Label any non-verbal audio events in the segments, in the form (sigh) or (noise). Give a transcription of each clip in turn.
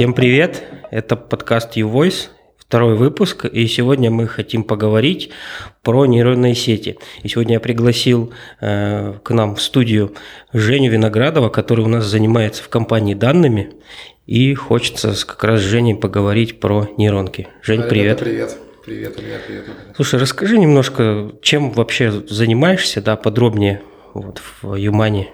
Всем привет! Это подкаст YouVoice, второй выпуск, и сегодня мы хотим поговорить про нейронные сети. И сегодня я пригласил э, к нам в студию Женю Виноградова, который у нас занимается в компании данными, и хочется как раз с Женей поговорить про нейронки. Жень, привет! Привет! Привет, Илья, привет. Слушай, расскажи немножко, чем вообще занимаешься, да, подробнее вот, в Юмане.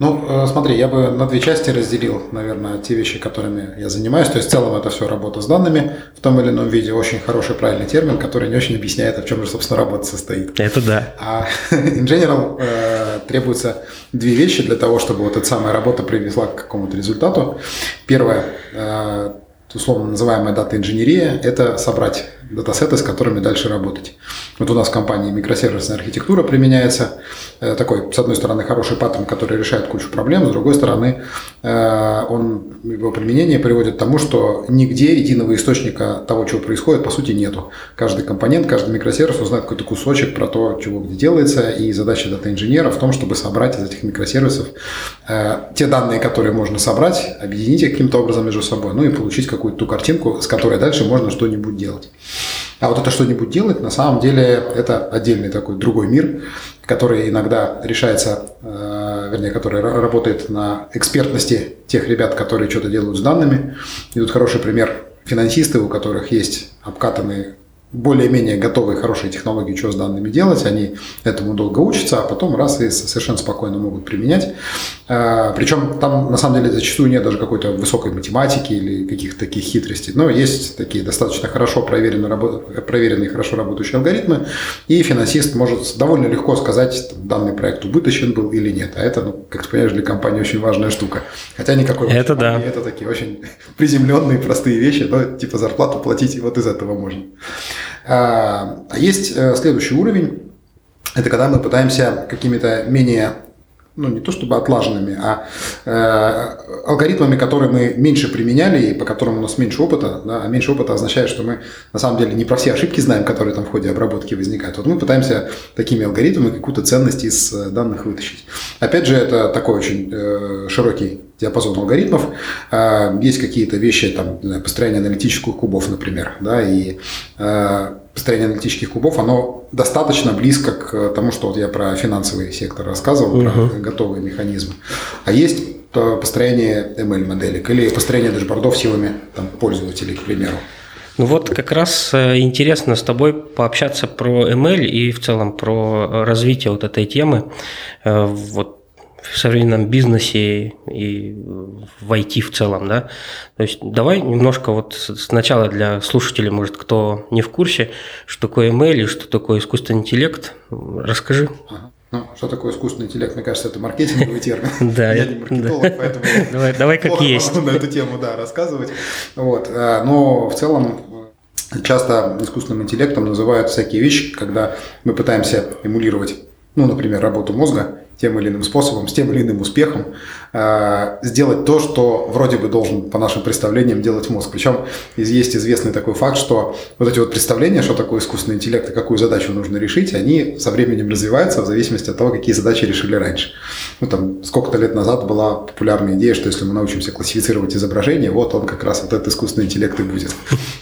Ну, э, смотри, я бы на две части разделил, наверное, те вещи, которыми я занимаюсь. То есть, в целом, это все работа с данными в том или ином виде. Очень хороший, правильный термин, который не очень объясняет, а в чем же, собственно, работа состоит. Это да. А (laughs) in general э, требуется две вещи для того, чтобы вот эта самая работа привезла к какому-то результату. Первое, э, условно называемая дата-инженерия, это собрать датасеты, с которыми дальше работать. Вот у нас в компании микросервисная архитектура применяется. Э, такой, с одной стороны, хороший паттерн, который решает кучу проблем, с другой стороны, э, он, его применение приводит к тому, что нигде единого источника того, чего происходит, по сути, нету. Каждый компонент, каждый микросервис узнает какой-то кусочек про то, чего где делается, и задача дата-инженера в том, чтобы собрать из этих микросервисов э, те данные, которые можно собрать, объединить их каким-то образом между собой, ну и получить какую-то ту картинку, с которой дальше можно что-нибудь делать. А вот это что-нибудь делать, на самом деле, это отдельный такой другой мир, который иногда решается, э, вернее, который работает на экспертности тех ребят, которые что-то делают с данными. И тут хороший пример финансисты, у которых есть обкатанные более-менее готовые, хорошие технологии, что с данными делать, они этому долго учатся, а потом раз и совершенно спокойно могут применять. А, Причем там, на самом деле, зачастую нет даже какой-то высокой математики или каких-то таких хитростей, но есть такие достаточно хорошо проверенные, проверенные хорошо работающие алгоритмы, и финансист может довольно легко сказать, данный проект убыточен был или нет. А это, ну, как ты понимаешь, для компании очень важная штука. Хотя никакой это да. это такие очень (laughs) приземленные, простые вещи, но типа зарплату платить вот из этого можно. А, а есть э, следующий уровень. Это когда мы пытаемся какими-то менее ну, не то чтобы отлаженными, а э, алгоритмами, которые мы меньше применяли и по которым у нас меньше опыта, да, а меньше опыта означает, что мы на самом деле не про все ошибки знаем, которые там в ходе обработки возникают. Вот мы пытаемся такими алгоритмами какую-то ценность из э, данных вытащить. Опять же, это такой очень э, широкий диапазон алгоритмов. Э, есть какие-то вещи, там, построение аналитических кубов, например, да, и э, построение аналитических кубов, оно достаточно близко к тому, что вот я про финансовый сектор рассказывал, uh-huh. про готовые механизмы. А есть построение ML-моделек или построение дашбордов силами там, пользователей, к примеру. Ну вот как раз э, интересно с тобой пообщаться про ML и в целом про развитие вот этой темы. Э, вот в современном бизнесе и в IT в целом, да. То есть давай немножко вот сначала для слушателей, может, кто не в курсе, что такое ML и что такое искусственный интеллект, расскажи. Ага. Ну, что такое искусственный интеллект? Мне кажется, это маркетинговый термин. (laughs) Да, я не (laughs) маркетолог, поэтому (laughs) давай, как есть. на эту тему, да, рассказывать. Вот, а, но в целом часто искусственным интеллектом называют всякие вещи, когда мы пытаемся эмулировать, ну, например, работу мозга тем или иным способом, с тем или иным успехом, сделать то, что вроде бы должен, по нашим представлениям, делать мозг. Причем есть известный такой факт, что вот эти вот представления, что такое искусственный интеллект и какую задачу нужно решить, они со временем развиваются в зависимости от того, какие задачи решили раньше. Ну, там, сколько-то лет назад была популярная идея, что если мы научимся классифицировать изображение, вот он как раз вот этот искусственный интеллект и будет.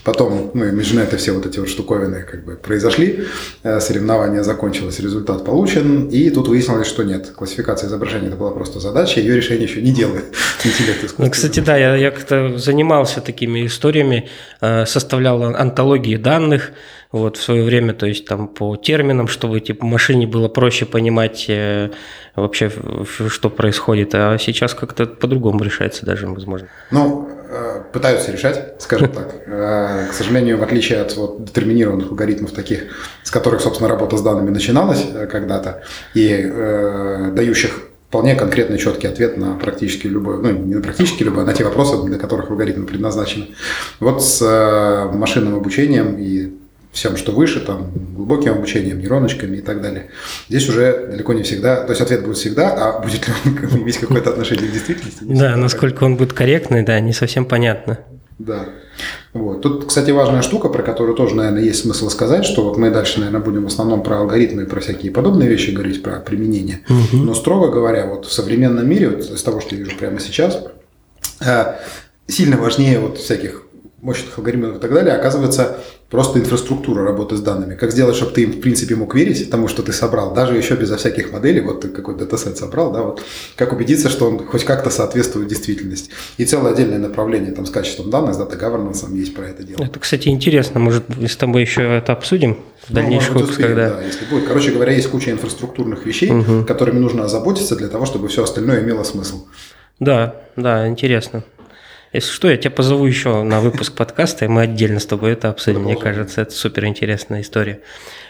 Потом, ну, это все вот эти вот штуковины как бы произошли, э, соревнование закончилось, результат получен, и тут выяснилось, что нет, классификация изображения это была просто задача, ее решение еще не делает (laughs) интеллект Ну, кстати, да, я, я как-то занимался такими историями, э, составлял антологии данных, вот в свое время, то есть там по терминам, чтобы типа машине было проще понимать э, вообще, что происходит, а сейчас как-то по-другому решается даже, возможно. Ну, э, пытаются решать, скажем так. Э, к сожалению, в отличие от вот, детерминированных алгоритмов таких, с которых, собственно, работа с данными начиналась когда-то, и дающих вполне конкретный четкий ответ на практически любой, ну не на практически любой, а на те вопросы, для которых алгоритмы предназначены. Вот с э, машинным обучением и всем, что выше, там, глубоким обучением, нейроночками и так далее. Здесь уже далеко не всегда, то есть ответ будет всегда, а будет ли он (laughs) иметь какое-то отношение к действительности? Да, насколько он будет корректный, да, не совсем понятно. Да. Вот. Тут, кстати, важная штука, про которую тоже, наверное, есть смысл сказать, что вот мы дальше, наверное, будем в основном про алгоритмы и про всякие подобные вещи говорить, про применение. Угу. Но, строго говоря, вот в современном мире, вот из того, что я вижу прямо сейчас, э, сильно важнее вот всяких мощных алгоритмов и так далее, оказывается просто инфраструктура работы с данными. Как сделать, чтобы ты им, в принципе, мог верить тому, что ты собрал, даже еще безо всяких моделей, вот ты какой-то датасет собрал, да, вот как убедиться, что он хоть как-то соответствует действительности. И целое отдельное направление там с качеством данных, с дата governance есть про это дело. Это, кстати, интересно, может, с тобой еще это обсудим в ну, дальнейших выпусках, когда... Да, если будет. Короче говоря, есть куча инфраструктурных вещей, угу. которыми нужно озаботиться для того, чтобы все остальное имело смысл. Да, да, интересно. Если что, я тебя позову еще на выпуск подкаста, и мы отдельно с тобой это обсудим. Мне кажется, это супер интересная история.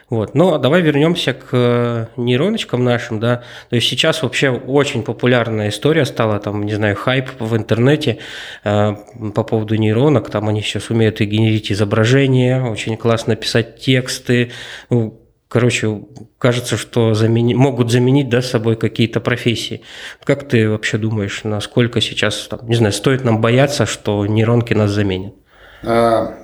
Вот. Но давай вернемся к э, нейроночкам нашим, да. То есть сейчас вообще очень популярная история стала, там, не знаю, хайп в интернете э, по поводу нейронок. Там они сейчас умеют и генерить изображения, очень классно писать тексты. Ну, короче, кажется, что замени... могут заменить да, собой какие-то профессии. Как ты вообще думаешь, насколько сейчас, там, не знаю, стоит нам бояться, что нейронки нас заменят? А,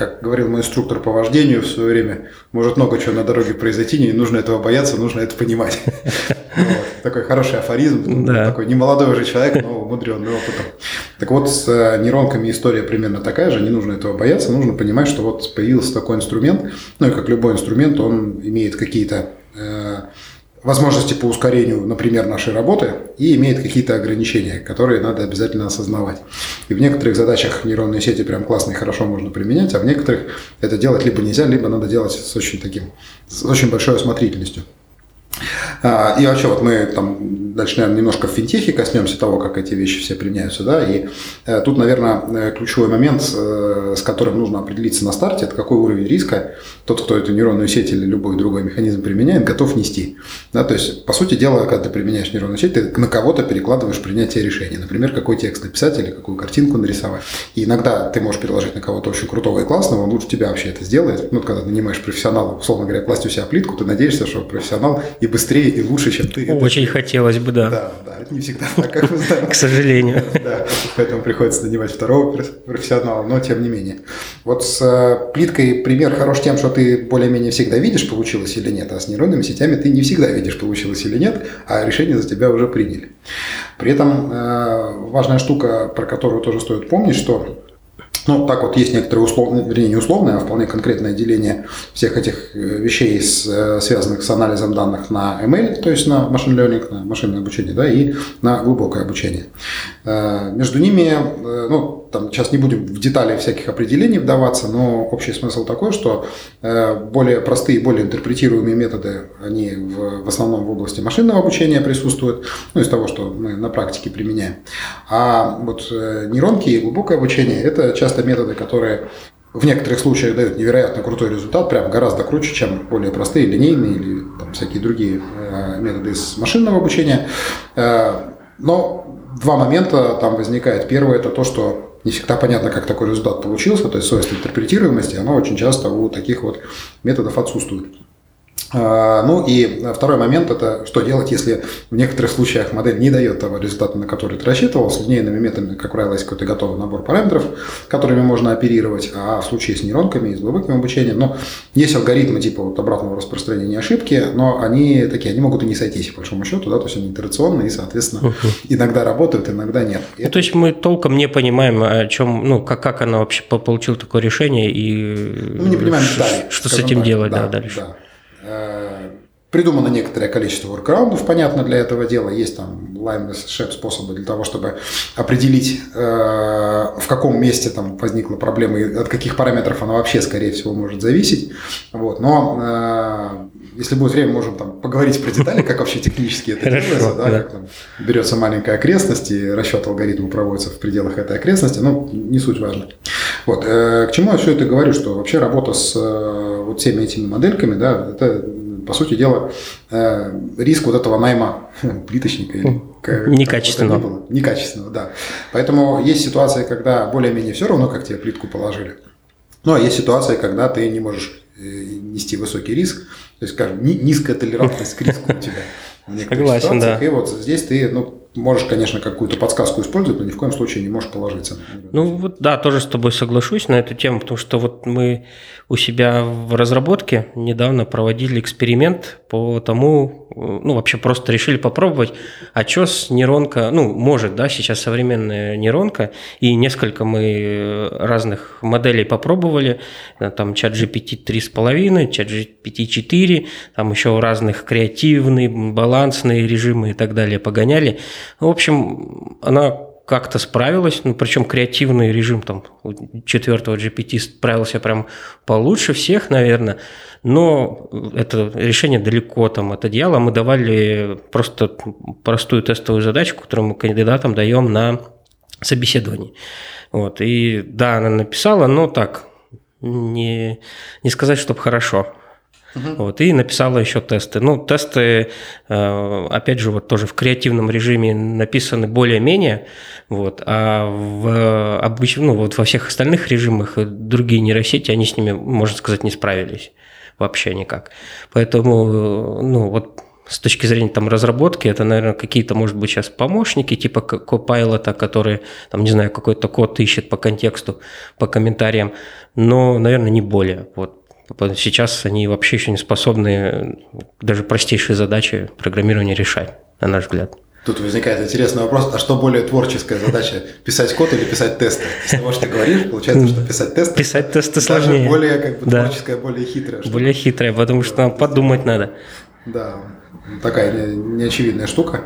как говорил мой инструктор по вождению в свое время, может много чего на дороге произойти, не нужно этого бояться, нужно это понимать. Такой хороший афоризм, такой немолодой уже человек, но умудренный опытом. Так вот, с э, нейронками история примерно такая же, не нужно этого бояться, нужно понимать, что вот появился такой инструмент, ну и как любой инструмент, он имеет какие-то э, возможности по ускорению, например, нашей работы и имеет какие-то ограничения, которые надо обязательно осознавать. И в некоторых задачах нейронные сети прям классно и хорошо можно применять, а в некоторых это делать либо нельзя, либо надо делать с очень таким, с очень большой осмотрительностью. А, и вообще, вот мы там дальше, наверное, немножко в финтехе коснемся того, как эти вещи все применяются, да, и э, тут, наверное, э, ключевой момент, э, с которым нужно определиться на старте, это какой уровень риска тот, кто эту нейронную сеть или любой другой механизм применяет, готов нести. Да, то есть, по сути дела, когда ты применяешь нейронную сеть, ты на кого-то перекладываешь принятие решения. Например, какой текст написать или какую картинку нарисовать. И иногда ты можешь переложить на кого-то очень крутого и классного, он лучше тебя вообще это сделает. Ну, когда нанимаешь профессионала, условно говоря, класть у себя плитку, ты надеешься, что профессионал и быстрее, и лучше, чем ты. Очень это... хотелось бы, да. Да, да, это не всегда так, как мы знаем. К сожалению. Да, поэтому приходится нанимать второго профессионала, но тем не менее. Вот с э, плиткой пример хорош тем, что ты более-менее всегда видишь, получилось или нет, а с нейронными сетями ты не всегда видишь, получилось или нет, а решение за тебя уже приняли. При этом э, важная штука, про которую тоже стоит помнить, что ну, так вот есть некоторые условные, вернее, не условные, а вполне конкретное деление всех этих э, вещей, с, э, связанных с анализом данных на ML, то есть на машин learning, на машинное обучение, да, и на глубокое обучение. Э, между ними, ну, там сейчас не будем в детали всяких определений вдаваться, но общий смысл такой, что более простые, более интерпретируемые методы, они в, в основном в области машинного обучения присутствуют, ну, из того, что мы на практике применяем. А вот нейронки и глубокое обучение – это часто методы, которые в некоторых случаях дают невероятно крутой результат, прям гораздо круче, чем более простые, линейные или там, всякие другие э, методы из машинного обучения. Э, но два момента там возникает. Первое – это то, что не всегда понятно, как такой результат получился, то есть свойство интерпретируемости, оно очень часто у таких вот методов отсутствует. А, ну и второй момент – это что делать, если в некоторых случаях модель не дает того результата, на который ты рассчитывал. С линейными методами, как правило, есть какой-то готовый набор параметров, которыми можно оперировать, а в случае с нейронками и с глубоким обучением, ну, есть алгоритмы типа вот обратного распространения ошибки, но они такие, они могут и не сойтись, по большому счету, да, то есть они итерационные и, соответственно, uh-huh. иногда работают, иногда нет. Ну, это... То есть мы толком не понимаем, о чем, ну, как, как она вообще получила такое решение и мы не понимаем детали, что с этим так. делать да, да, дальше. Да. Э, придумано некоторое количество воркараундов, понятно, для этого дела. Есть там shape способы для того, чтобы определить, э, в каком месте там возникла проблема и от каких параметров она вообще, скорее всего, может зависеть. Вот. Но э, если будет время, можем там поговорить про детали, как вообще технически это делается, да, как там берется маленькая окрестность и расчет алгоритма проводится в пределах этой окрестности, но не суть важно. Вот. К чему я все это говорю, что вообще работа с вот всеми этими модельками, да, это, по сути дела, э, риск вот этого найма (laughs) плиточника или Некачественного. Некачественного, да. Поэтому есть ситуации, когда более-менее все равно, как тебе плитку положили. Ну, а есть ситуации, когда ты не можешь э, нести высокий риск, то есть, скажем, низкая толерантность к риску у тебя. Согласен, да. И вот здесь ты, ну, можешь, конечно, какую-то подсказку использовать, но ни в коем случае не можешь положиться. Ну вот да, тоже с тобой соглашусь на эту тему, потому что вот мы у себя в разработке недавно проводили эксперимент по тому, ну вообще просто решили попробовать, а что с нейронка, ну может, да, сейчас современная нейронка, и несколько мы разных моделей попробовали, там чат GPT 3.5, чат GPT 4, там еще разных креативные, балансные режимы и так далее погоняли, в общем, она как-то справилась, ну, причем креативный режим там четвертого GPT справился прям получше всех, наверное, но это решение далеко там от идеала. Мы давали просто простую тестовую задачку, которую мы кандидатам даем на собеседовании. Вот. И да, она написала, но так, не, не сказать, чтобы хорошо. Угу. Вот, и написала еще тесты. Ну, тесты, э, опять же, вот тоже в креативном режиме написаны более-менее, вот, а в обычном, ну, вот во всех остальных режимах другие нейросети, они с ними, можно сказать, не справились вообще никак. Поэтому, ну, вот с точки зрения там разработки, это, наверное, какие-то, может быть, сейчас помощники, типа Copilot, которые, там, не знаю, какой-то код ищет по контексту, по комментариям, но, наверное, не более. Вот Сейчас они вообще еще не способны даже простейшие задачи программирования решать, на наш взгляд. Тут возникает интересный вопрос, а что более творческая задача, писать код или писать тесты? Из того, что ты говоришь, получается, что писать тесты. Писать тесты сложнее. более как бы, да. творческая, более хитрая. Штука. Более хитрая, потому что нам подумать надо. Да, такая неочевидная штука.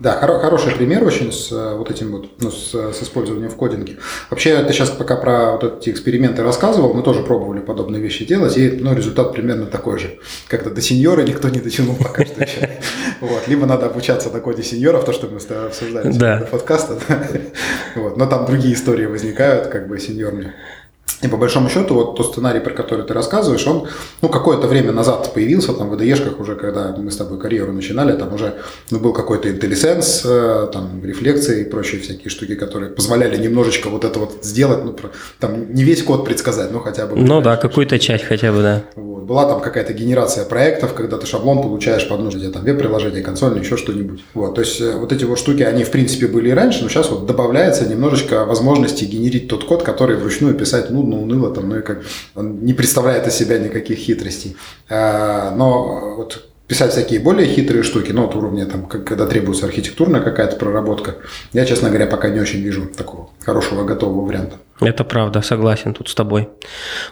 Да, хоро- хороший пример очень с э, вот этим вот, ну, с, с использованием в кодинге. Вообще, ты сейчас пока про вот эти эксперименты рассказывал, мы тоже пробовали подобные вещи делать, и ну, результат примерно такой же. Как-то до сеньора никто не дотянул пока что еще. (laughs) Вот. Либо надо обучаться на коде сеньоров, то, что мы с тобой обсуждали да. подкаста. (laughs) Вот. Но там другие истории возникают, как бы сеньорные. И по большому счету, вот тот сценарий, про который ты рассказываешь, он ну, какое-то время назад появился, там в ИДЕшках уже, когда мы с тобой карьеру начинали, там уже ну, был какой-то IntelliSense, э, там рефлекции и прочие всякие штуки, которые позволяли немножечко вот это вот сделать, ну, там не весь код предсказать, но хотя бы... Ну да, какую-то часть хотя бы, да. Вот. Была там какая-то генерация проектов, когда ты шаблон получаешь под нужды, там веб-приложение, консольное, еще что-нибудь. Вот. То есть э, вот эти вот штуки, они в принципе были и раньше, но сейчас вот добавляется немножечко возможности генерить тот код, который вручную писать нудно, нудно, уныло, там, ну и как он не представляет из себя никаких хитростей. А, но вот писать всякие более хитрые штуки, ну, вот уровня, там, когда требуется архитектурная какая-то проработка, я, честно говоря, пока не очень вижу такого хорошего готового варианта. Это правда, согласен тут с тобой.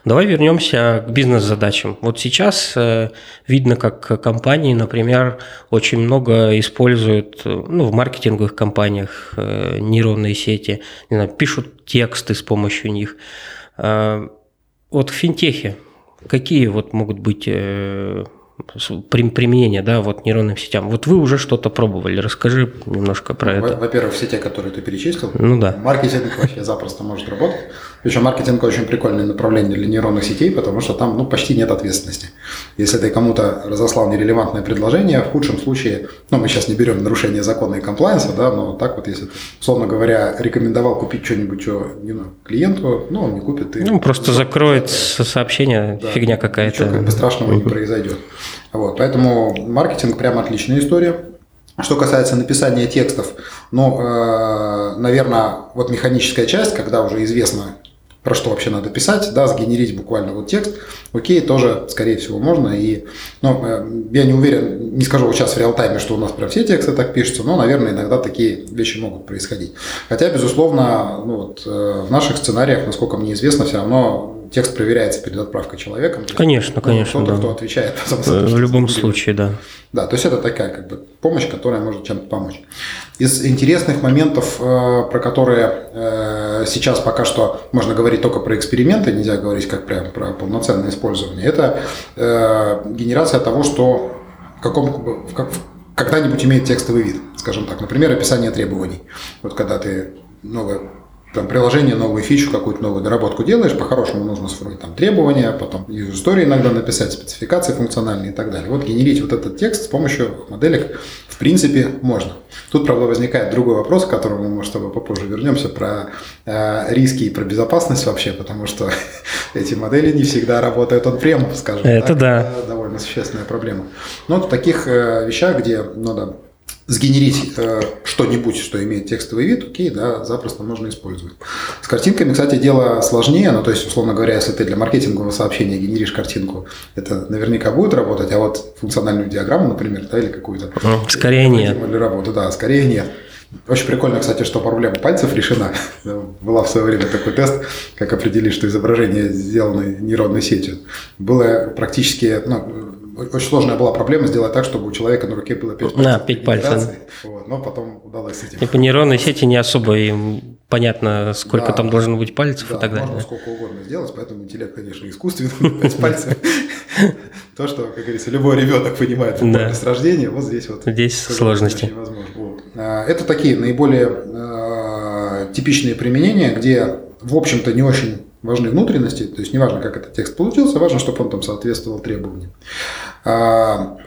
Давай вернемся к бизнес-задачам. Вот сейчас э, видно, как компании, например, очень много используют ну, в маркетинговых компаниях э, нейронные сети, не знаю, пишут тексты с помощью них. Вот в финтехе какие вот могут быть э, применения, да, вот нейронным сетям. Вот вы уже что-то пробовали, расскажи немножко про ну, это. Во-первых, все те, которые ты перечислил. Ну да. Маркетинг вообще запросто может работать. Причем маркетинг очень прикольное направление для нейронных сетей, потому что там ну, почти нет ответственности. Если ты кому-то разослал нерелевантное предложение, в худшем случае, ну мы сейчас не берем нарушение закона и комплайенса, да, но так вот, если ты, условно говоря, рекомендовал купить что-нибудь что, не знаю, клиенту, ну он не купит. Ты, ну просто закроет сообщение, да, фигня какая-то. Ничего как бы страшного не произойдет. Вот, поэтому маркетинг прям отличная история. Что касается написания текстов, ну, э, наверное, вот механическая часть, когда уже известно, про что вообще надо писать, да, сгенерить буквально вот текст, окей, тоже, скорее всего, можно. И, ну, э, я не уверен, не скажу вот сейчас в реал-тайме, что у нас прям все тексты так пишутся, но, наверное, иногда такие вещи могут происходить. Хотя, безусловно, ну, вот, э, в наших сценариях, насколько мне известно, все равно текст проверяется перед отправкой человеком. Конечно, конечно. Кто-то, да. кто отвечает. (laughs) В любом случае, да. Да, то есть это такая как бы помощь, которая может чем-то помочь. Из интересных моментов, э, про которые э, сейчас пока что можно говорить только про эксперименты, нельзя говорить как прям про полноценное использование, это э, генерация того, что в каком, в как, когда-нибудь имеет текстовый вид, скажем так. Например, описание требований. Вот когда ты новое там, приложение, новую фичу, какую-то новую доработку делаешь, по-хорошему нужно сформировать там требования, потом истории иногда написать, спецификации функциональные и так далее. Вот генерить вот этот текст с помощью моделек в принципе можно. Тут, правда, возникает другой вопрос, к которому мы, с тобой попозже вернемся, про э, риски и про безопасность вообще, потому что (laughs) эти модели не всегда работают он прем, скажем Это так. да. Это довольно существенная проблема. Но в таких э, вещах, где надо сгенерить э, что-нибудь, что имеет текстовый вид, окей, да, запросто можно использовать. С картинками, кстати, дело сложнее, ну, то есть, условно говоря, если ты для маркетингового сообщения генеришь картинку, это наверняка будет работать, а вот функциональную диаграмму, например, да, или какую-то... Скорее нет. Или работу, да, скорее нет. Очень прикольно, кстати, что проблема пальцев решена. (laughs) Была в свое время такой тест, как определить, что изображение сделано нейронной сетью. Было практически, ну, очень сложная была проблема сделать так, чтобы у человека на руке было 5 пальцев. Да, 5 пальцев. Вот, но потом удалось с этим. И по нейронной сети не особо им понятно, сколько да, там должно быть пальцев да, и так далее. можно сколько угодно сделать, поэтому интеллект, конечно, искусственный, 5 пальцев. (laughs) То, что, как говорится, любой ребенок понимает с рождения, вот здесь вот. Здесь сложности. А, это такие наиболее а, типичные применения, где, в общем-то, не очень важны внутренности, то есть неважно, как этот текст получился, важно, чтобы он там соответствовал требованиям. А,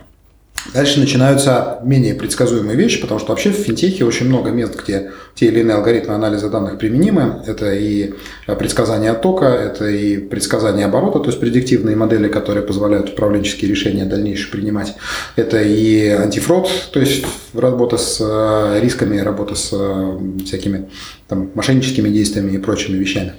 дальше начинаются менее предсказуемые вещи, потому что вообще в финтехе очень много мест, где те или иные алгоритмы анализа данных применимы. Это и предсказание оттока, это и предсказание оборота, то есть предиктивные модели, которые позволяют управленческие решения дальнейшие принимать. Это и антифрод, то есть работа с э, рисками, работа с э, всякими там, мошенническими действиями и прочими вещами.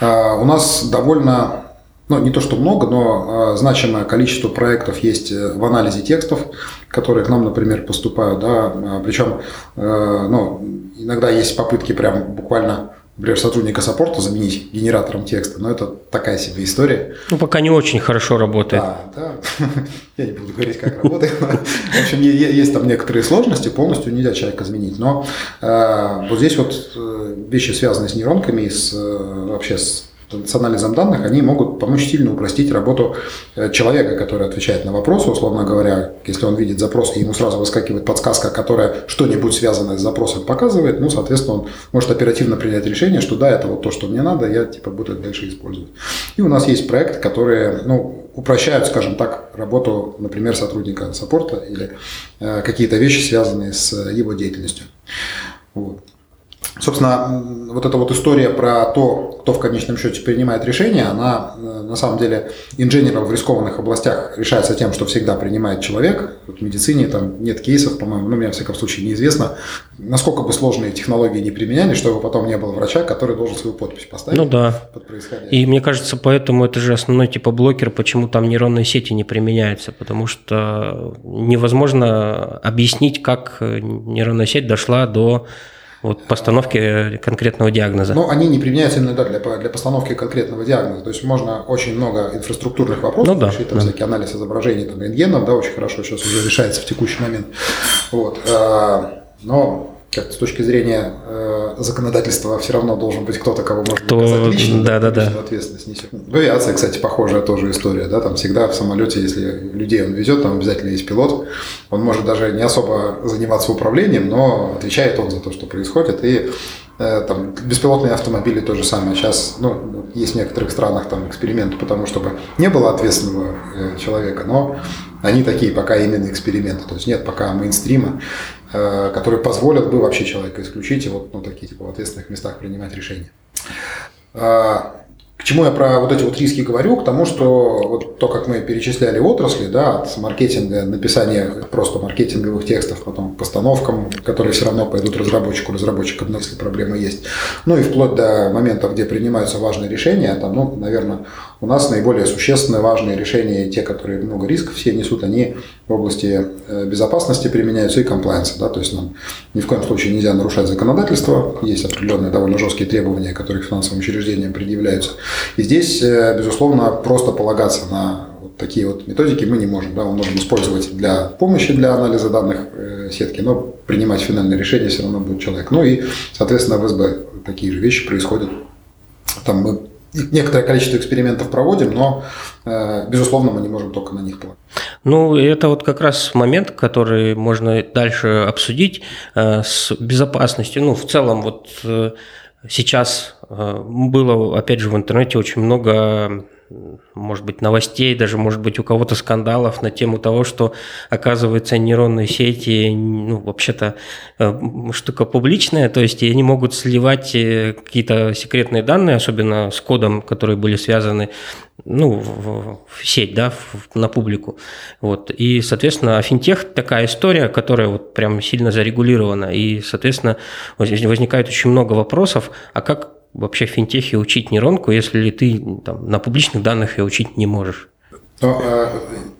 А, у нас довольно ну, не то что много, но э, значимое количество проектов есть э, в анализе текстов, которые к нам, например, поступают, да, а, причем, э, ну, иногда есть попытки прям буквально например, сотрудника саппорта заменить генератором текста, но это такая себе история. Ну, пока не очень хорошо работает. Да, да. (laughs) Я не буду говорить, как работает. В общем, есть там некоторые сложности, полностью нельзя человека заменить. Но э, вот здесь вот э, вещи, связанные с нейронками, с, э, вообще с с анализом данных, они могут помочь сильно упростить работу э, человека, который отвечает на вопросы, условно говоря, если он видит запрос, и ему сразу выскакивает подсказка, которая что-нибудь связанное с запросом показывает, ну, соответственно, он может оперативно принять решение, что да, это вот то, что мне надо, я типа буду это дальше использовать. И у нас есть проекты, которые, ну, упрощают, скажем так, работу, например, сотрудника саппорта или э, какие-то вещи, связанные с его деятельностью. Вот. Собственно, вот эта вот история про то, кто в конечном счете принимает решение, она э, на самом деле инженеров в рискованных областях решается тем, что всегда принимает человек. Вот в медицине там нет кейсов, по-моему, ну, мне, во всяком случае, неизвестно, насколько бы сложные технологии не применяли, чтобы потом не было врача, который должен свою подпись поставить ну, да. под происходящее. И мне кажется, поэтому это же основной типа блокер, почему там нейронные сети не применяются, потому что невозможно объяснить, как нейронная сеть дошла до вот постановки конкретного диагноза. Но они не применяются именно да, для, для постановки конкретного диагноза. То есть можно очень много инфраструктурных вопросов ну, да, решить, там да. всякий анализ изображений там, рентгеном, да, очень хорошо сейчас уже решается в текущий момент. Вот. А, но как с точки зрения э, законодательства все равно должен быть кто-то, кого можно Кто... доказать лично, да, да, да. ответственность несет. В авиации, кстати, похожая тоже история, да, там всегда в самолете, если людей он везет, там обязательно есть пилот, он может даже не особо заниматься управлением, но отвечает он за то, что происходит, и там беспилотные автомобили то же самое. Сейчас, ну, есть в некоторых странах там эксперименты, потому чтобы не было ответственного э, человека, но они такие пока именно эксперименты, то есть нет пока мейнстрима. Э, которые позволят бы вообще человека исключить и вот ну, такие типа в ответственных местах принимать решения. А, чему я про вот эти вот риски говорю? К тому, что вот то, как мы перечисляли отрасли, да, от маркетинга, написания просто маркетинговых текстов, потом постановкам, которые все равно пойдут разработчику, разработчикам, если проблема есть. Ну и вплоть до момента, где принимаются важные решения, там, ну, наверное, у нас наиболее существенные важные решения, те, которые много рисков все несут, они в области э, безопасности применяются и комплайенса. Да? То есть нам ни в коем случае нельзя нарушать законодательство. Есть определенные довольно жесткие требования, которые к финансовым учреждениям предъявляются. И здесь, э, безусловно, просто полагаться на вот такие вот методики мы не можем. Да? Мы можем использовать для помощи для анализа данных э, сетки, но принимать финальное решение все равно будет человек. Ну и, соответственно, в СБ такие же вещи происходят. Там мы некоторое количество экспериментов проводим, но, э, безусловно, мы не можем только на них полагаться. Ну, это вот как раз момент, который можно дальше обсудить э, с безопасностью. Ну, в целом, вот э, сейчас было, опять же, в интернете очень много может быть, новостей, даже, может быть, у кого-то скандалов на тему того, что, оказывается, нейронные сети, ну, вообще-то, э, штука публичная, то есть они могут сливать э, какие-то секретные данные, особенно с кодом, которые были связаны ну, в, в сеть, да, в, на публику. Вот. И, соответственно, финтех такая история, которая вот прям сильно зарегулирована. И, соответственно, возникает очень много вопросов, а как вообще в финтехе учить нейронку, если ты там, на публичных данных ее учить не можешь? Но, э,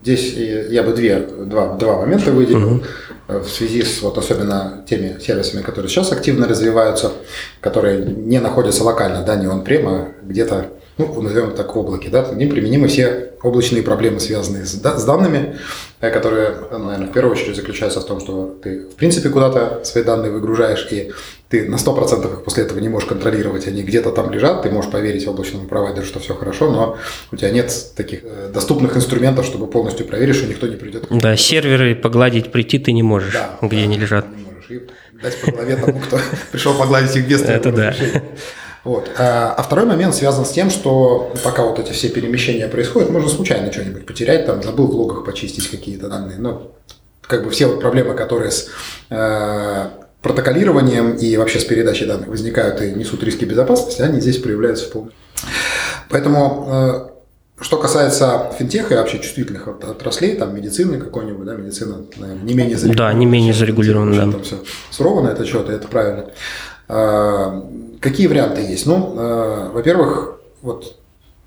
здесь я бы две, два, два момента выделил угу. в связи с вот особенно теми сервисами, которые сейчас активно развиваются, которые не находятся локально, да, не он прямо где-то ну, назовем так, в облаке, да, к ним применимы все облачные проблемы, связанные с, да, с данными, э, которые, наверное, в первую очередь заключаются в том, что ты, в принципе, куда-то свои данные выгружаешь, и ты на 100% их после этого не можешь контролировать, они где-то там лежат, ты можешь поверить облачному провайдеру, что все хорошо, но у тебя нет таких э, доступных инструментов, чтобы полностью проверить, что никто не придет. Да, серверы погладить прийти ты не можешь, да, где да, они лежат. Не можешь. И дать по голове тому, кто (laughs) пришел погладить их без Это да. Вот. А, а второй момент связан с тем, что пока вот эти все перемещения происходят, можно случайно что-нибудь потерять, там забыл в логах почистить какие-то данные. Но как бы все вот проблемы, которые с э, протоколированием и вообще с передачей данных возникают и несут риски безопасности, они здесь проявляются в полном. Поэтому э, что касается финтеха и вообще чувствительных отраслей, там медицины какой-нибудь, да, медицина, наверное, не менее зарегулирована. Да, не менее зарегулирована, да. Там все сурово на это счет, и это правильно. Э, Какие варианты есть? Ну, э, во-первых, вот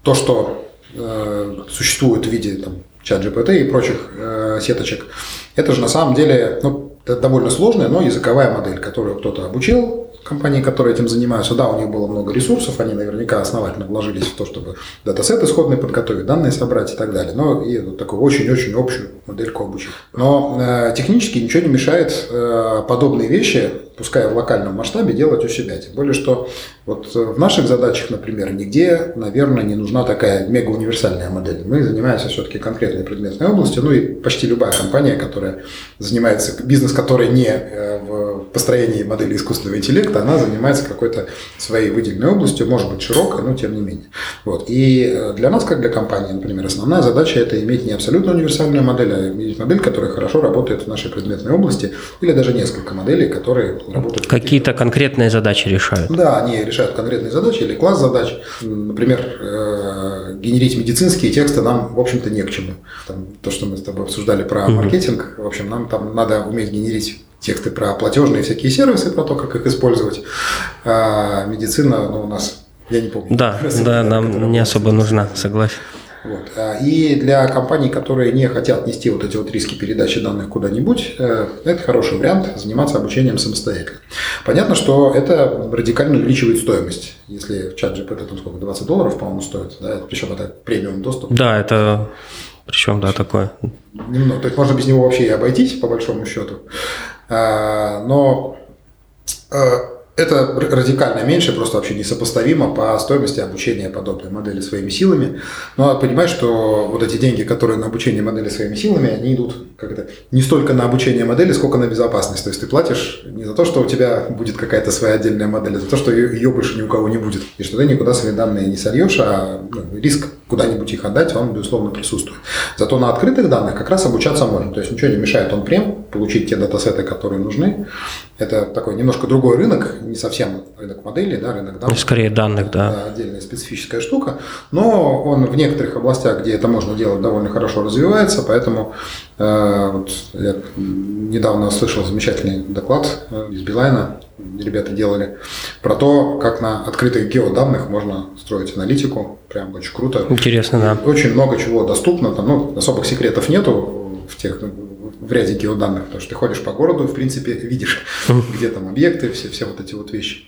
то, что э, существует в виде там, чат GPT и прочих сеточек, это же на самом деле ну, довольно сложная, но языковая модель, которую кто-то обучил, компании, которые этим занимаются, да, у них было много ресурсов, они наверняка основательно вложились в то, чтобы датасет исходный подготовить, данные собрать и так далее. Но и вот такую очень-очень общую модельку обучить. Но э, технически ничего не мешает э, подобные вещи пускай в локальном масштабе, делать у себя. Тем более, что вот в наших задачах, например, нигде, наверное, не нужна такая мега-универсальная модель. Мы занимаемся все-таки конкретной предметной областью, ну и почти любая компания, которая занимается, бизнес, который не э, в построении модели искусственного интеллекта, она занимается какой-то своей выделенной областью, может быть широкой, но тем не менее. Вот. И э, для нас, как для компании, например, основная задача это иметь не абсолютно универсальную модель, а иметь модель, которая хорошо работает в нашей предметной области, или даже несколько моделей, которые работают. Какие-то конкретные задачи решают. Да, они решают конкретные задачи или класс задач. Например, э, генерить медицинские тексты нам, в общем-то, не к чему. Там, то, что мы с тобой обсуждали про маркетинг, в общем, нам там надо уметь генерить тексты про платежные всякие сервисы, про то, как их использовать. А медицина, ну, у нас, я не помню. Да, да, нам не особо нужна, согласен. Вот. А, и для компаний, которые не хотят нести вот эти вот риски передачи данных куда-нибудь, э, это хороший вариант заниматься обучением самостоятельно. Понятно, что это радикально увеличивает стоимость. Если в чат GPT там сколько, 20 долларов, по-моему, стоит, да? причем это премиум доступ. Да, это причем, да, такое. Немного, то есть можно без него вообще и обойтись, по большому счету. А, но э, это радикально меньше, просто вообще несопоставимо по стоимости обучения подобной модели своими силами. Но понимаешь, что вот эти деньги, которые на обучение модели своими силами, они идут как это, не столько на обучение модели, сколько на безопасность. То есть ты платишь не за то, что у тебя будет какая-то своя отдельная модель, а за то, что ее больше ни у кого не будет. И что ты никуда свои данные не сольешь, а ну, риск куда-нибудь их отдать, он, безусловно, присутствует. Зато на открытых данных как раз обучаться можно. То есть ничего не мешает он прем получить те датасеты, которые нужны. Это такой немножко другой рынок, не совсем рынок моделей, да, рынок данных. Скорее данных, да. да. Отдельная специфическая штука, но он в некоторых областях, где это можно делать, довольно хорошо развивается, поэтому вот я недавно слышал замечательный доклад э, из Билайна, ребята делали, про то, как на открытых геоданных можно строить аналитику, прям очень круто. Интересно, да. Очень много чего доступно, там ну, особых секретов нету в тех в ряде геоданных, потому что ты ходишь по городу и, в принципе, видишь, (laughs) где там объекты, все, все вот эти вот вещи.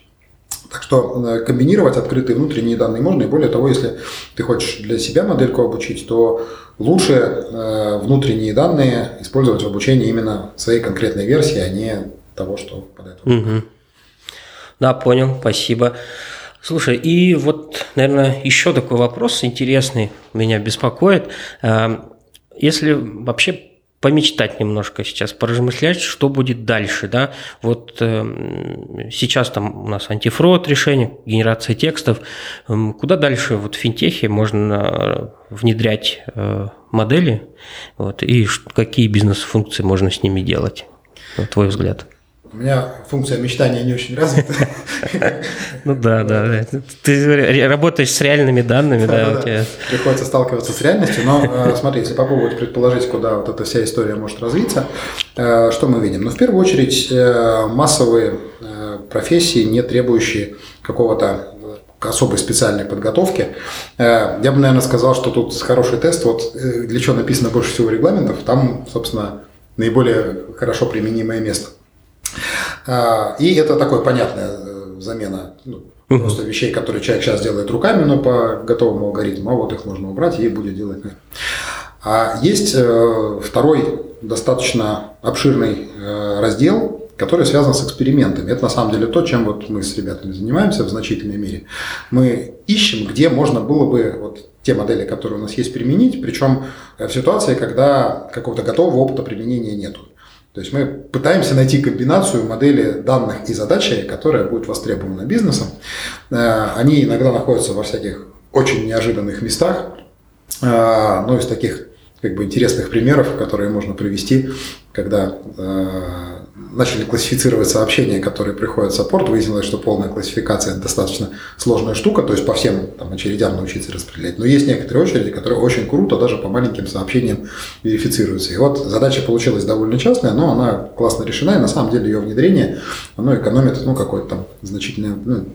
Так что э, комбинировать открытые внутренние данные можно, и более того, если ты хочешь для себя модельку обучить, то лучше э, внутренние данные использовать в обучении именно своей конкретной версии, а не того, что попадает в угу. Да, понял, спасибо. Слушай, и вот, наверное, еще такой вопрос интересный меня беспокоит. Э, если вообще помечтать немножко сейчас, поразмышлять, что будет дальше, да. Вот э, сейчас там у нас антифрод решение, генерация текстов. Э, куда дальше вот в финтехе можно внедрять э, модели, вот, и какие бизнес-функции можно с ними делать, на твой взгляд? У меня функция мечтания не очень развита. (laughs) Ну да, да. Ты работаешь с реальными данными, да. Приходится сталкиваться с реальностью, но э, смотри, если попробовать предположить, куда вот эта вся история может развиться, э, что мы видим? Ну, в первую очередь, э, массовые профессии, не требующие какого-то особой специальной подготовки. Я бы, наверное, сказал, что тут хороший тест. Вот для чего написано больше всего регламентов, там, собственно, наиболее хорошо применимое место. А, и это такое понятная э, замена ну, просто вещей, которые человек сейчас делает руками, но по готовому алгоритму, а вот их можно убрать и будет делать. А есть э, второй достаточно обширный э, раздел, который связан с экспериментами. Это на самом деле то, чем вот мы с ребятами занимаемся в значительной мере. Мы ищем, где можно было бы вот те модели, которые у нас есть, применить, причем в ситуации, когда какого-то готового опыта применения нету. То есть мы пытаемся найти комбинацию модели данных и задачи, которая будет востребована бизнесом. Э, они иногда находятся во всяких очень неожиданных местах. Э, ну, из таких как бы интересных примеров, которые можно привести, когда э, начали классифицировать сообщения, которые приходят в саппорт, выяснилось, что полная классификация – это достаточно сложная штука, то есть по всем там, очередям научиться распределять. Но есть некоторые очереди, которые очень круто даже по маленьким сообщениям верифицируются. И вот задача получилась довольно частная, но она классно решена, и на самом деле ее внедрение, оно экономит ну, какое-то там значительное, ну,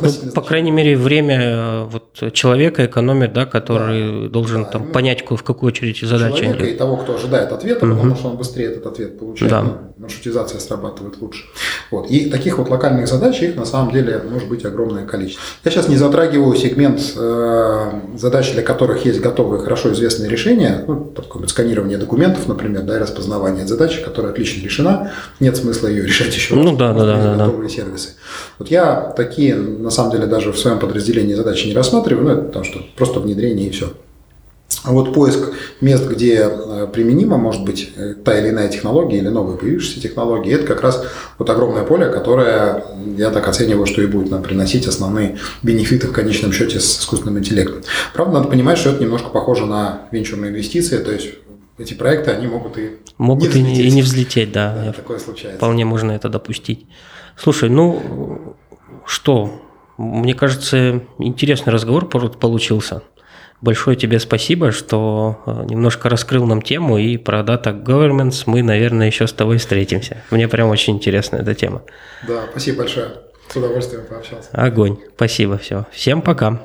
ну, по крайней мере, время э, вот, человека экономит, да, который да, должен да, там, понять, в какую очередь задача. Человека и того, кто ожидает ответа, угу. потому что он быстрее этот ответ получает. Да. Ну, маршрутизация срабатывает лучше. Вот. И таких вот локальных задач, их на самом деле может быть огромное количество. Я сейчас не затрагиваю сегмент э, задач, для которых есть готовые, хорошо известные решения, ну, такое сканирование документов, например, да, и распознавание задачи, которая отлично решена, нет смысла ее решать еще ну, раз. Да, да, да, готовые да. сервисы. Вот я такие, на самом деле, даже в своем подразделении задачи не рассматриваю, ну, это потому что просто внедрение и все. А вот поиск мест, где э, применима может быть э, та или иная технология или новые появившиеся технологии, это как раз вот огромное поле, которое я так оцениваю, что и будет нам приносить основные бенефиты в конечном счете с искусственным интеллектом. Правда, надо понимать, что это немножко похоже на венчурные инвестиции, то есть эти проекты, они могут и могут не и, не, и не взлететь, да. да такое случается. Вполне можно это допустить. Слушай, ну что, мне кажется, интересный разговор получился. Большое тебе спасибо, что э, немножко раскрыл нам тему, и про Data Governments мы, наверное, еще с тобой встретимся. Мне прям очень интересна эта тема. Да, спасибо большое. С удовольствием пообщался. Огонь. Спасибо. Все. Всем пока.